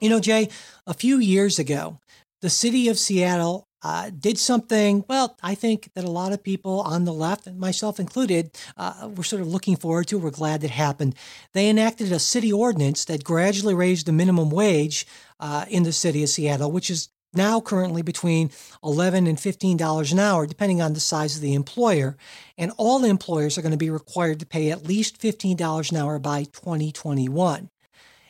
You know, Jay, a few years ago, the city of Seattle uh, did something, well, I think that a lot of people on the left, myself included, uh, were sort of looking forward to. We're glad it happened. They enacted a city ordinance that gradually raised the minimum wage uh, in the city of Seattle, which is now currently between 11 and $15 an hour, depending on the size of the employer. And all employers are going to be required to pay at least $15 an hour by 2021.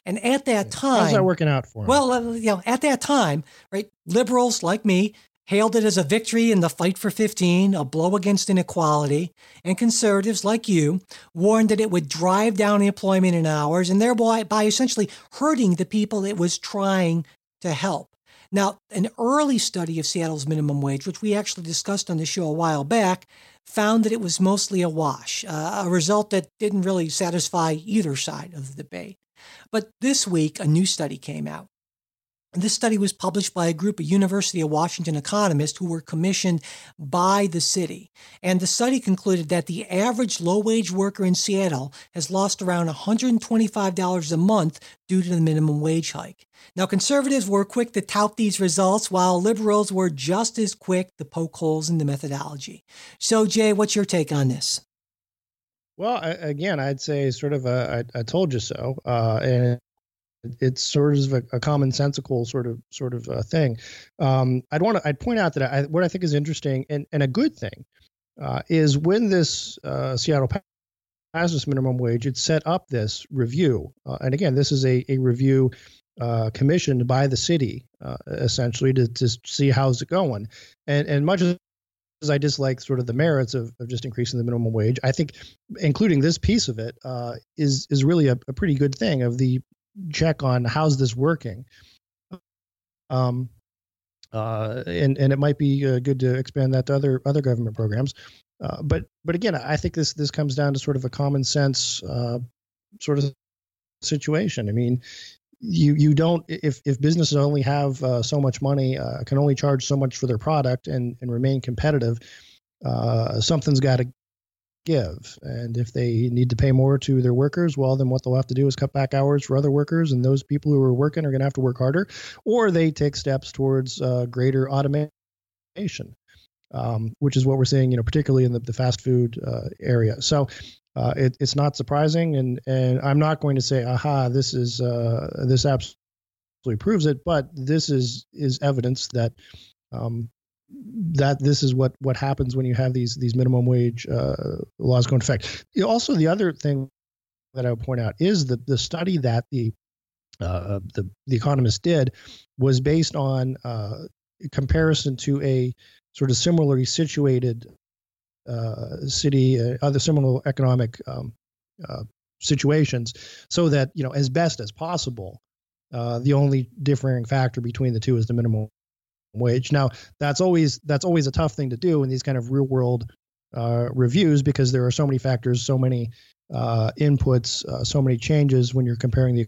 And at that time, how's that working out for them? Well, uh, you know, at that time, right, liberals like me hailed it as a victory in the fight for 15, a blow against inequality, and conservatives like you warned that it would drive down employment in hours and thereby by essentially hurting the people it was trying to help. Now, an early study of Seattle's minimum wage, which we actually discussed on the show a while back, found that it was mostly a wash, uh, a result that didn't really satisfy either side of the debate. But this week, a new study came out this study was published by a group of University of Washington economists who were commissioned by the city. And the study concluded that the average low wage worker in Seattle has lost around $125 a month due to the minimum wage hike. Now, conservatives were quick to tout these results, while liberals were just as quick to poke holes in the methodology. So, Jay, what's your take on this? Well, again, I'd say sort of a, I, I told you so. Uh, and it's sort of a, a commonsensical sort of sort of uh, thing. Um, I'd want to I'd point out that I, what I think is interesting and, and a good thing uh, is when this uh, Seattle passed this minimum wage, it set up this review. Uh, and again, this is a, a review uh, commissioned by the city uh, essentially to, to see how's it going. And and much as as I dislike sort of the merits of, of just increasing the minimum wage, I think including this piece of it uh, is is really a, a, pretty good thing of the check on how's this working. Um, uh, and and it might be uh, good to expand that to other other government programs. Uh, but but again, I think this this comes down to sort of a common sense uh, sort of situation. I mean, you you don't if if businesses only have uh, so much money, uh, can only charge so much for their product and and remain competitive. something's got to give. And if they need to pay more to their workers, well, then what they'll have to do is cut back hours for other workers, and those people who are working are going to have to work harder, or they take steps towards uh, greater automation, um, which is what we're seeing, you know, particularly in the, the fast food uh, area. So. Uh, it, it's not surprising, and, and I'm not going to say, "Aha, this is uh, this absolutely proves it," but this is is evidence that um, that this is what what happens when you have these these minimum wage uh, laws go into effect. Also, the other thing that I would point out is that the study that the uh, the the economist did was based on uh, comparison to a sort of similarly situated uh, city, uh, other similar economic um, uh, situations, so that you know as best as possible, uh, the only differing factor between the two is the minimum wage. Now that's always that's always a tough thing to do in these kind of real world uh, reviews because there are so many factors, so many uh, inputs, so many changes when you're comparing the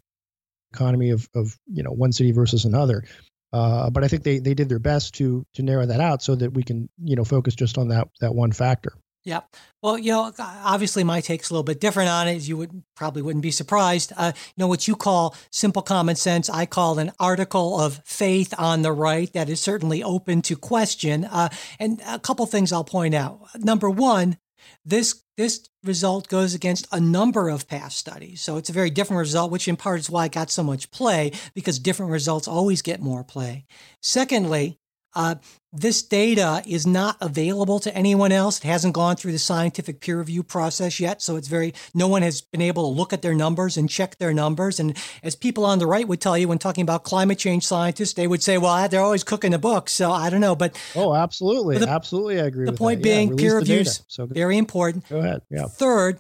economy of of you know one city versus another. Uh, but I think they they did their best to to narrow that out so that we can you know focus just on that that one factor. Yeah. Well, you know, obviously my take's a little bit different on it. You would probably wouldn't be surprised. Uh, you know, what you call simple common sense, I call an article of faith on the right that is certainly open to question. Uh, and a couple things I'll point out. Number one, this this result goes against a number of past studies. So it's a very different result, which in part is why it got so much play, because different results always get more play. Secondly, uh, this data is not available to anyone else. It hasn't gone through the scientific peer review process yet. So it's very, no one has been able to look at their numbers and check their numbers. And as people on the right would tell you when talking about climate change scientists, they would say, well, they're always cooking the books. So I don't know. But oh, absolutely. The, absolutely. I agree. The point being, yeah, peer reviews, so very important. Go ahead. Yeah. Third,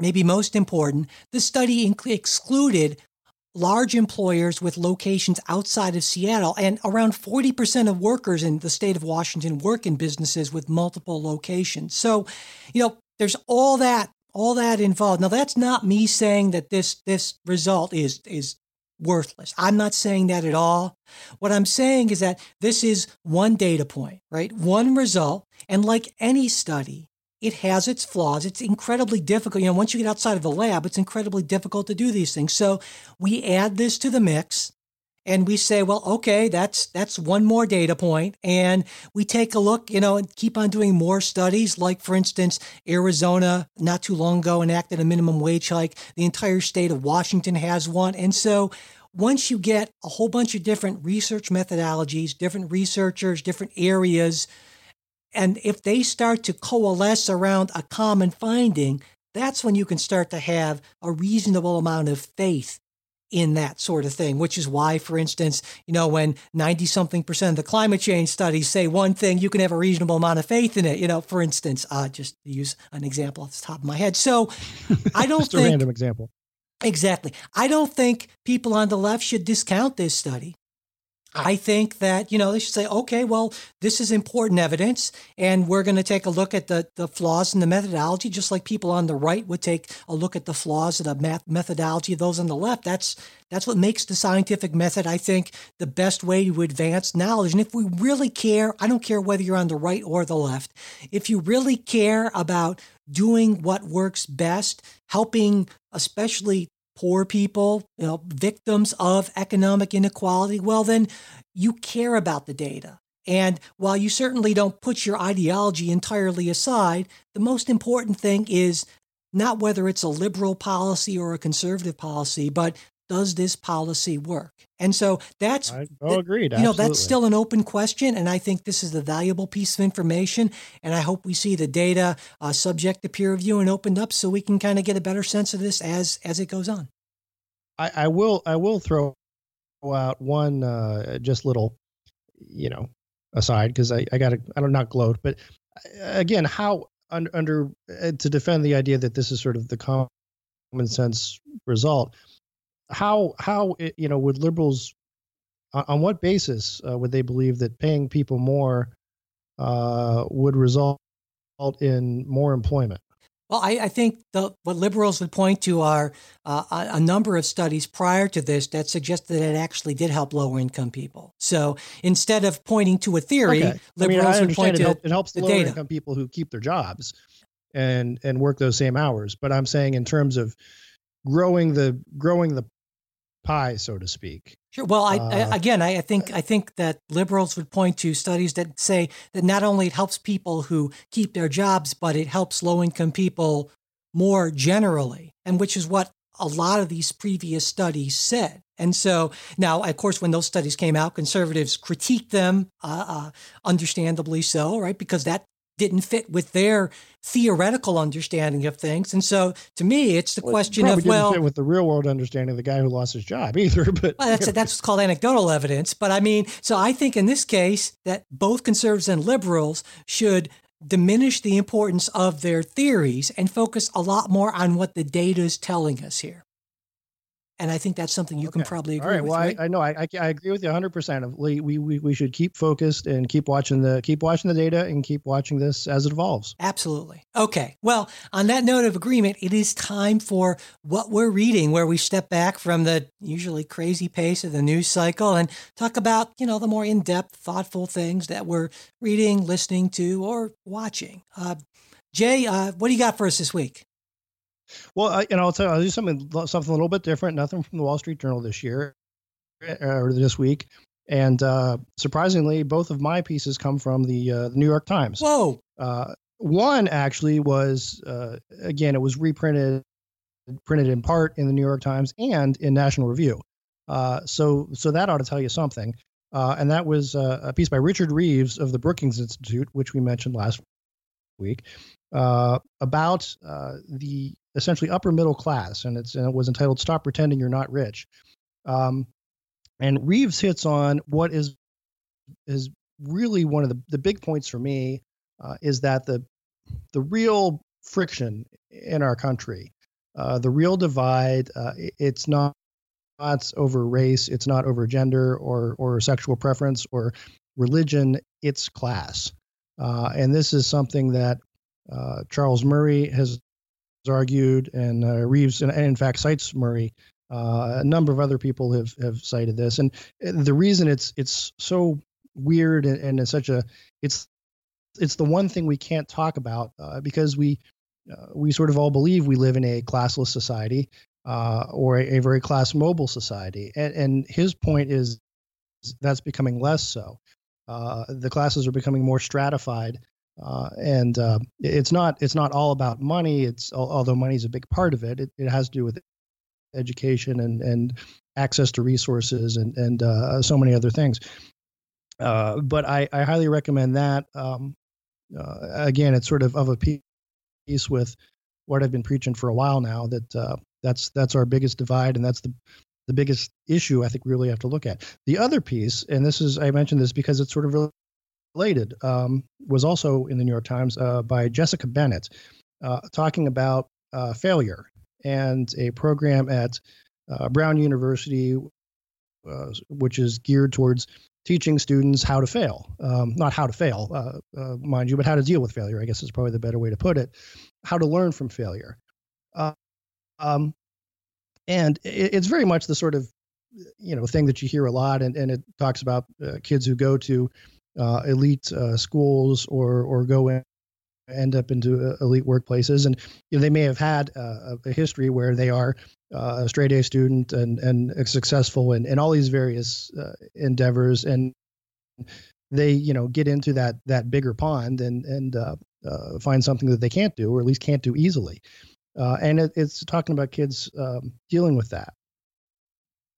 maybe most important, the study excluded large employers with locations outside of Seattle, and around 40% of workers in the state of Washington work in businesses with multiple locations. So, you know, there's all that all that involved. Now, that's not me saying that this this result is is worthless. I'm not saying that at all. What I'm saying is that this is one data point, right? One result, and like any study, it has its flaws. It's incredibly difficult. You know, once you get outside of the lab, it's incredibly difficult to do these things. So we add this to the mix and we say, well, okay, that's that's one more data point. and we take a look, you know, and keep on doing more studies. Like, for instance, Arizona not too long ago enacted a minimum wage hike. The entire state of Washington has one, and so once you get a whole bunch of different research methodologies, different researchers, different areas and if they start to coalesce around a common finding, that's when you can start to have a reasonable amount of faith in that sort of thing, which is why, for instance, you know, when 90 something percent of the climate change studies say one thing, you can have a reasonable amount of faith in it. You know, for instance, uh, just to use an example off the top of my head. So I don't just think. a random example. Exactly. I don't think people on the left should discount this study. Ah. I think that, you know, they should say, okay, well, this is important evidence, and we're going to take a look at the, the flaws in the methodology, just like people on the right would take a look at the flaws of the math methodology of those on the left. That's that's what makes the scientific method, I think, the best way to advance knowledge. And if we really care, I don't care whether you're on the right or the left, if you really care about doing what works best, helping especially poor people, you know, victims of economic inequality, well, then you care about the data. And while you certainly don't put your ideology entirely aside, the most important thing is not whether it's a liberal policy or a conservative policy, but does this policy work? And so that's I oh, agreed. You know, that's still an open question, and I think this is a valuable piece of information. And I hope we see the data uh, subject to peer review and opened up, so we can kind of get a better sense of this as as it goes on. I, I will I will throw out one uh, just little, you know, aside because I I got I don't not gloat, but uh, again, how under, under uh, to defend the idea that this is sort of the common sense result how how you know would liberals on what basis uh, would they believe that paying people more uh, would result in more employment? Well, I, I think the, what liberals would point to are uh, a, a, number of studies prior to this that suggested that it actually did help lower income people. So instead of pointing to a theory, okay. liberals I mean, I would point it, to it helps the lower data. income people who keep their jobs and and work those same hours. But I'm saying in terms of growing the growing the pie, so to speak. Sure. Well, I, uh, I, again, I, I, think I think that liberals would point to studies that say that not only it helps people who keep their jobs, but it helps low income people more generally, and which is what a lot of these previous studies said. And so now, of course, when those studies came out, conservatives critiqued them, uh, uh, understandably so, right? Because that didn't fit with their theoretical understanding of things. And so to me, it's the well, question of, well, fit with the real world understanding of the guy who lost his job either. But well, that's, that's what's called anecdotal evidence. But I mean, so I think in this case that both conservatives and liberals should diminish the importance of their theories and focus a lot more on what the data is telling us here. And I think that's something you okay. can probably agree All right. with. Well, right? I, I know I, I, agree with you 100. percent of We, we we should keep focused and keep watching the keep watching the data and keep watching this as it evolves. Absolutely. Okay. Well, on that note of agreement, it is time for what we're reading, where we step back from the usually crazy pace of the news cycle and talk about you know the more in depth, thoughtful things that we're reading, listening to, or watching. Uh, Jay, uh, what do you got for us this week? Well, I, and I'll tell you, I'll do something something a little bit different. Nothing from the Wall Street Journal this year uh, or this week. And uh, surprisingly, both of my pieces come from the, uh, the New York Times. Whoa! Uh, one actually was uh, again, it was reprinted, printed in part in the New York Times and in National Review. Uh, so, so that ought to tell you something. and that was a piece by Richard Reeves of the Brookings Institute, which we mentioned last week, about the essentially upper middle class, and, it's, and it was entitled "Stop Pretending You're Not Rich." Um, and Reeves hits on what is is really one of the, the big points for me uh, is that the the real friction in our country, uh, the real divide, uh, it's not it's over race, it's not over gender or or sexual preference or religion, it's class. Uh, and this is something that uh, Charles Murray has argued, and uh, Reeves, and, and, in fact cites Murray. Uh, a number of other people have have cited this, and the reason it's it's so weird and, and it's such a it's it's the one thing we can't talk about uh, because we uh, we sort of all believe we live in a classless society uh, or a, a, very class mobile society, and and his point is that's becoming less so. Uh, the classes are becoming more stratified, uh, and uh, it's not it's not all about money. It's although money is a big part of it, it, it has to do with education and and access to resources and and uh, so many other things. Uh, but I, I highly recommend that. Um, uh, again, it's sort of of a piece with what I've been preaching for a while now. That uh, that's that's our biggest divide, and that's the the biggest issue I think we really have to look at. The other piece, and this is I mentioned this because it's sort of related, um, was also in the New York Times uh, by Jessica Bennett, uh, talking about uh, failure and a program at uh, Brown University, uh, which is geared towards teaching students how to fail. Um, not how to fail, uh, mind you, but how to deal with failure, I guess is probably the better way to put it. How to learn from failure. Um, and it, it's very much the sort of you know thing that you hear a lot and, and it talks about kids who go to uh, elite uh, schools or or go in end up into uh, elite workplaces. And you know, they may have had uh, a history where they are uh, a straight A student and and successful in, in all these various uh, endeavors and they you know get into that that bigger pond and and uh, uh, find something that they can't do or at least can't do easily. And it, it's talking about kids um, dealing with that.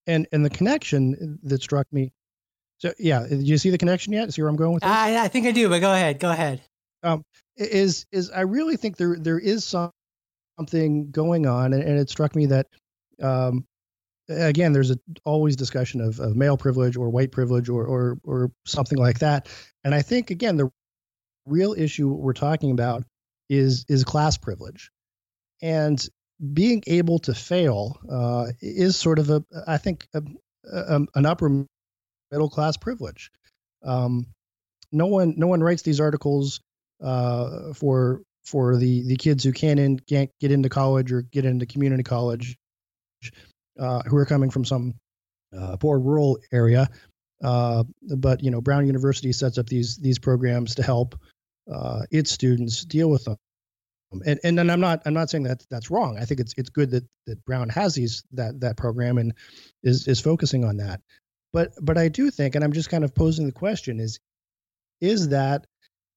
And and the connection that struck me so yeah, do you see the connection yet? See where I'm going with this? I, I think I do, but go ahead. Go ahead. Um, is is I really think there there is some, something going on, and, and it struck me that um, again, there's a, always discussion of, of male privilege or white privilege or, or or something like that, and I think again the real issue we're talking about is is class privilege, and being able to fail uh, is sort of a I think a, a, an upper middle class privilege. Um, no one no one writes these articles uh, for for the the kids who can't in, can't get into college or get into community college, uh, who are coming from some uh, poor rural area. Uh, but you know, Brown University sets up these these programs to help uh, its students deal with them. And and then I'm not I'm not saying that that's wrong. I think it's it's good that that Brown has these that that program and is is focusing on that. But but I do think, and I'm just kind of posing the question: is is that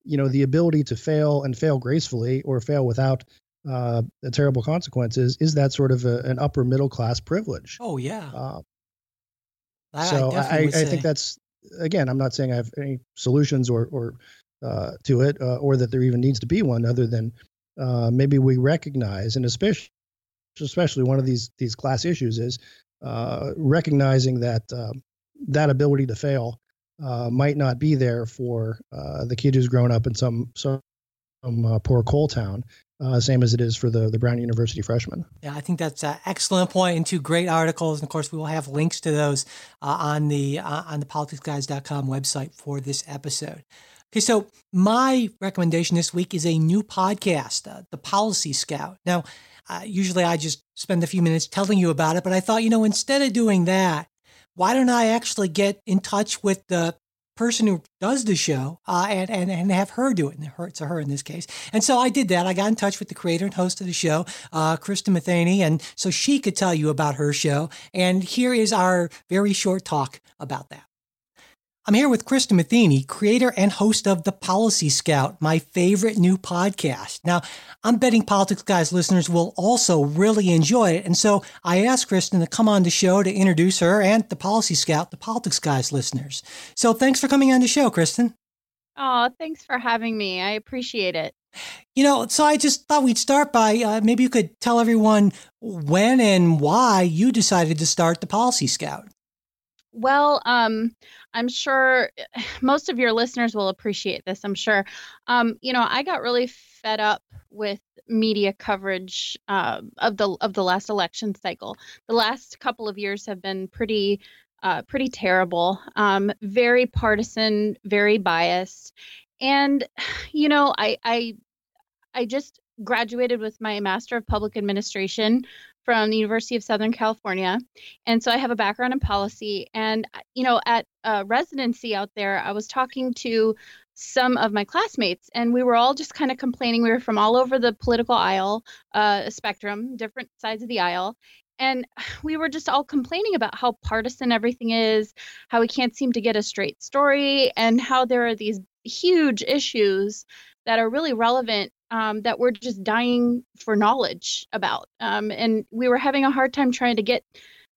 you know the ability to fail and fail gracefully or fail without uh, terrible consequences is that sort of a, an upper middle class privilege. Oh yeah. Uh, so I, I, I, think that's again i'm not saying i have any solutions or or uh, to it, uh, or that there even needs to be one, other than uh, maybe we recognize, and especially especially one of these these class issues is uh, recognizing that uh, that ability to fail uh, might not be there for the kid who's grown up in some some, some poor coal town, uh, same as it is for the, the Brown University freshman. Yeah, I think that's an excellent point and two great articles. And of course, we will have links to those uh, on the uh, on the politicsguys.com website for this episode. Okay, so my recommendation this week is a new podcast, uh, The Policy Scout. Now, uh, usually I just spend a few minutes telling you about it, but I thought, you know, instead of doing that, why don't I actually get in touch with the person who does the show uh, and, and, and have her do it. And it's a her in this case. And so I did that. I got in touch with the creator and host of the show, uh, Kristen Matheny, and so she could tell you about her show. And here is our very short talk about that. I'm here with Kristen Matheny, creator and host of The Policy Scout, my favorite new podcast. Now, I'm betting Politics Guys listeners will also really enjoy it. And so I asked Kristen to come on the show to introduce her and The Policy Scout to Politics Guys listeners. So thanks for coming on the show, Kristen. Oh, thanks for having me. I appreciate it. You know, so I just thought we'd start by uh, maybe you could tell everyone when and why you decided to start The Policy Scout. Well, um, I'm sure most of your listeners will appreciate this. I'm sure. Um, you know, I got really fed up with media coverage uh, of the of the last election cycle. The last couple of years have been pretty uh, pretty terrible, um, very partisan, very biased, and you know, I I I just graduated with my master of public administration from the University of Southern California. And so I have a background in policy. And, uh, you know, at residency out there, I was talking to some of my classmates, and we were all just kind of complaining. We were from all over the political aisle uh, spectrum, different sides of the aisle. And we were just all complaining about how partisan everything is, how we can't seem to get a straight story, and how there are these huge issues that are really relevant um, that we're just dying for knowledge about. Um, and we were having a hard time trying to get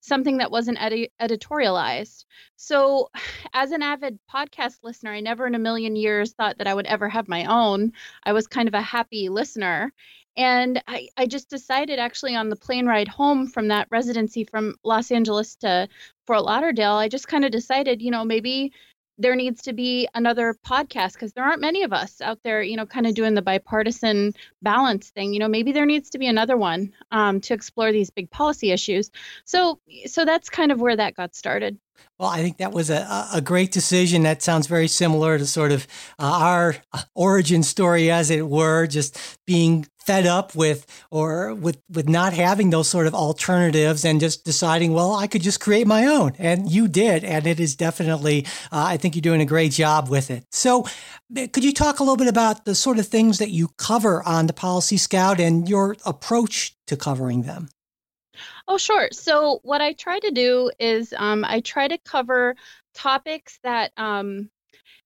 something that wasn't edi- editorialized. So, as an avid podcast listener, I never in a million years thought that I would ever have my own. I was kind of a happy listener. And I, I just decided actually on the plane ride home from that residency from Los Angeles to Fort Lauderdale, I just kind of decided, you know, maybe there needs to be another podcast because there aren't many of us out there, you know, kind of doing the bipartisan balance thing. You know, maybe there needs to be another one um, to explore these big policy issues. So, so that's kind of where that got started. Well, I think that was a, a great decision. That sounds very similar to sort of uh, our uh, origin story, as it were, just being fed up with or with with not having those sort of alternatives and just deciding, well, I could just create my own. And you did, and it is definitely. Uh, I think you're doing a great job with it. So, could you talk a little bit about the sort of things that you cover on the Policy Scout and your approach to covering them? Oh, sure. So, what I try to do is um, I try to cover topics that um,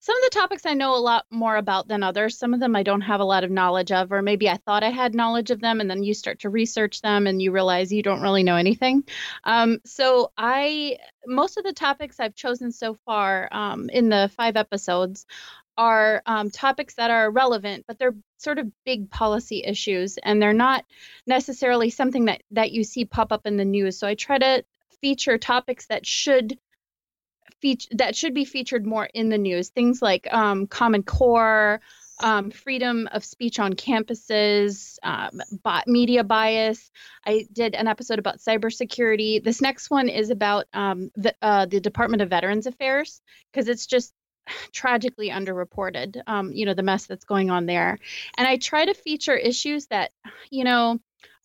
some of the topics I know a lot more about than others. Some of them I don't have a lot of knowledge of, or maybe I thought I had knowledge of them, and then you start to research them and you realize you don't really know anything. Um, so, I most of the topics I've chosen so far um, in the five episodes are um, topics that are relevant, but they're sort of big policy issues, and they're not necessarily something that that you see pop up in the news. So I try to feature topics that should feature that should be featured more in the news. Things like um, Common Core. Um, freedom of speech on campuses, um, media bias. I did an episode about cybersecurity. This next one is about um, the, uh, the Department of Veterans Affairs because it's just tragically underreported um, you know the mess that's going on there. And i try to feature issues that you know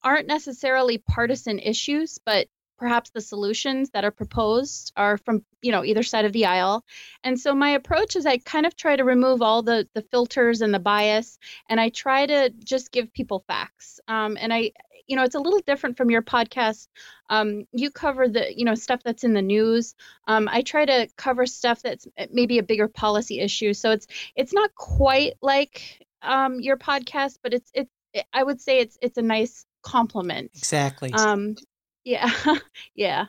aren't necessarily partisan issues but perhaps the solutions that are proposed are from you know either side of the aisle. And so my approach is i kind of try to remove all the the filters and the bias and i try to just give people facts. Um, and i you know it's a little different from your podcast um, you cover the you know stuff that's in the news um, i try to cover stuff that's maybe a bigger policy issue so it's it's not quite like um, your podcast but it's it's i would say it's it's a nice compliment exactly um yeah yeah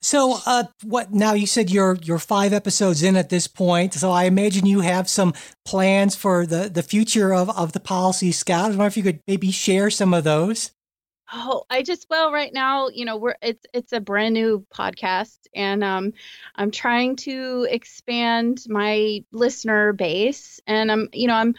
So, uh, what now? You said you're you're five episodes in at this point, so I imagine you have some plans for the the future of of the Policy Scout. I wonder if you could maybe share some of those. Oh, I just well, right now, you know, we're it's it's a brand new podcast, and um, I'm trying to expand my listener base, and I'm, you know, I'm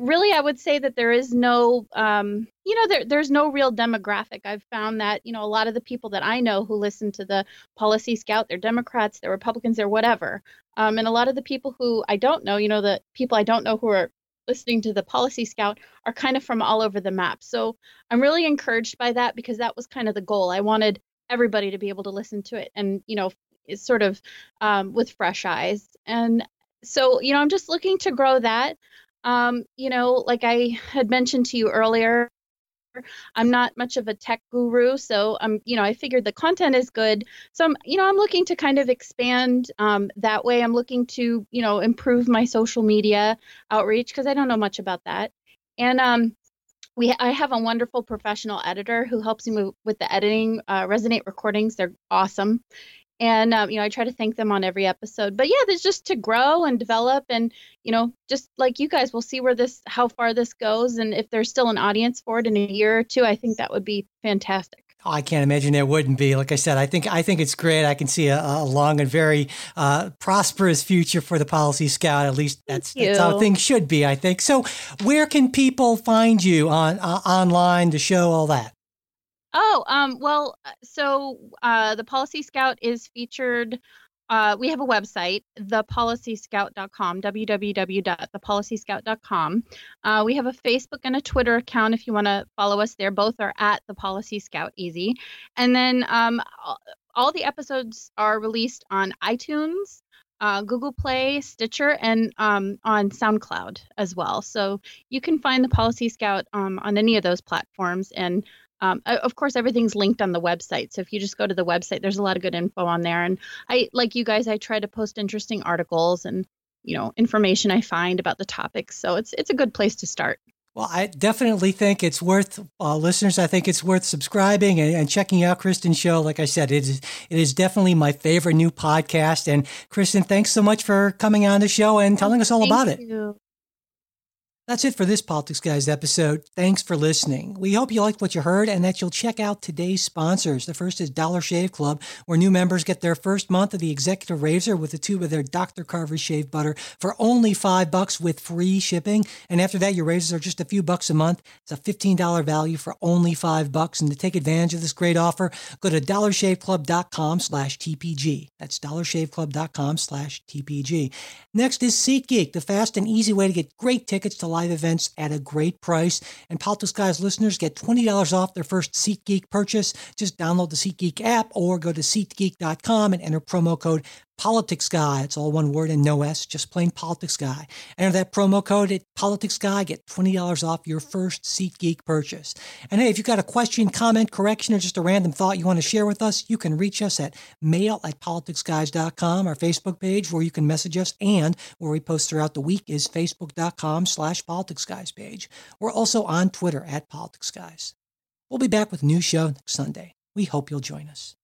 really I would say that there is no, um, you know, there there's no real demographic. I've found that you know a lot of the people that I know who listen to the Policy Scout, they're Democrats, they're Republicans, they're whatever, um, and a lot of the people who I don't know, you know, the people I don't know who are listening to the Policy Scout are kind of from all over the map. So I'm really encouraged by that because that was kind of the goal. I wanted everybody to be able to listen to it and, you know, it's sort of um, with fresh eyes. And so, you know, I'm just looking to grow that. Um, you know, like I had mentioned to you earlier, I'm not much of a tech guru, so I'm, you know, I figured the content is good. So I'm, you know, I'm looking to kind of expand um, that way. I'm looking to, you know, improve my social media outreach because I don't know much about that. And um, we, I have a wonderful professional editor who helps me with the editing. Uh, Resonate Recordings, they're awesome and um, you know i try to thank them on every episode but yeah there's just to grow and develop and you know just like you guys we'll see where this how far this goes and if there's still an audience for it in a year or two i think that would be fantastic Oh, I can't imagine there wouldn't be. Like I said, I think I think it's great. I can see a, a long and very uh, prosperous future for the Policy Scout. At least that's, that's, how things should be. I think. So, where can people find you on uh, online, the show, all that? Oh, um, well, uh, so uh, the Policy Scout is featured. Uh, we have a website, thepolicyscout.com, www.thepolicyscout.com. Uh, we have a Facebook and a Twitter account if you want to follow us there. Both are at the Policy Scout Easy. And then um, all the episodes are released on iTunes, uh, Google Play, Stitcher, and um, on SoundCloud as well. So you can find the Policy Scout um, on any of those platforms. And um, of course, everything's linked on the website. So if you just go to the website, there's a lot of good info on there. And I, like you guys, I try to post interesting articles and you know information I find about the topics. So it's it's a good place to start. Well, I definitely think it's worth uh, listeners. I think it's worth subscribing and, and, checking out Kristen's show. Like I said, it is it is definitely my favorite new podcast. And Kristen, thanks so much for coming on the show and telling us all Thank about you. it. That's it for this Politics Guys episode. Thanks for listening. We hope you liked what you heard and that you'll check out today's sponsors. The first is Dollar Shave Club, where new members get their first month of the Executive Razor with a tube of their Dr. Carver shave butter for only five bucks with free shipping. And after that, your razors are just a few bucks a month. It's a $15 value for only five bucks. And to take advantage of this great offer, go to dollarshaveclub.com slash TPG. That's dollarshaveclub.com slash TPG. Next is SeatGeek, the fast and easy way to get great tickets to live live events at a great price. And Politics Guys listeners get $20 off their first SeatGeek purchase. Just download the SeatGeek app or go to SeatGeek.com and enter promo code Politics Guy. It's all one word and no S, just plain Politics Guy. Enter that promo code at Politics Guy, get $20 off your first SeatGeek purchase. And hey, if you've got a question, comment, correction, or just a random thought you want to share with us, you can reach us at mail at politicsguys.com, our Facebook page where you can message us, and where we post throughout the week is facebook.com slash politicsguys page. We're also on Twitter at politicsguys. We'll be back with a new show next Sunday. We hope you'll join us.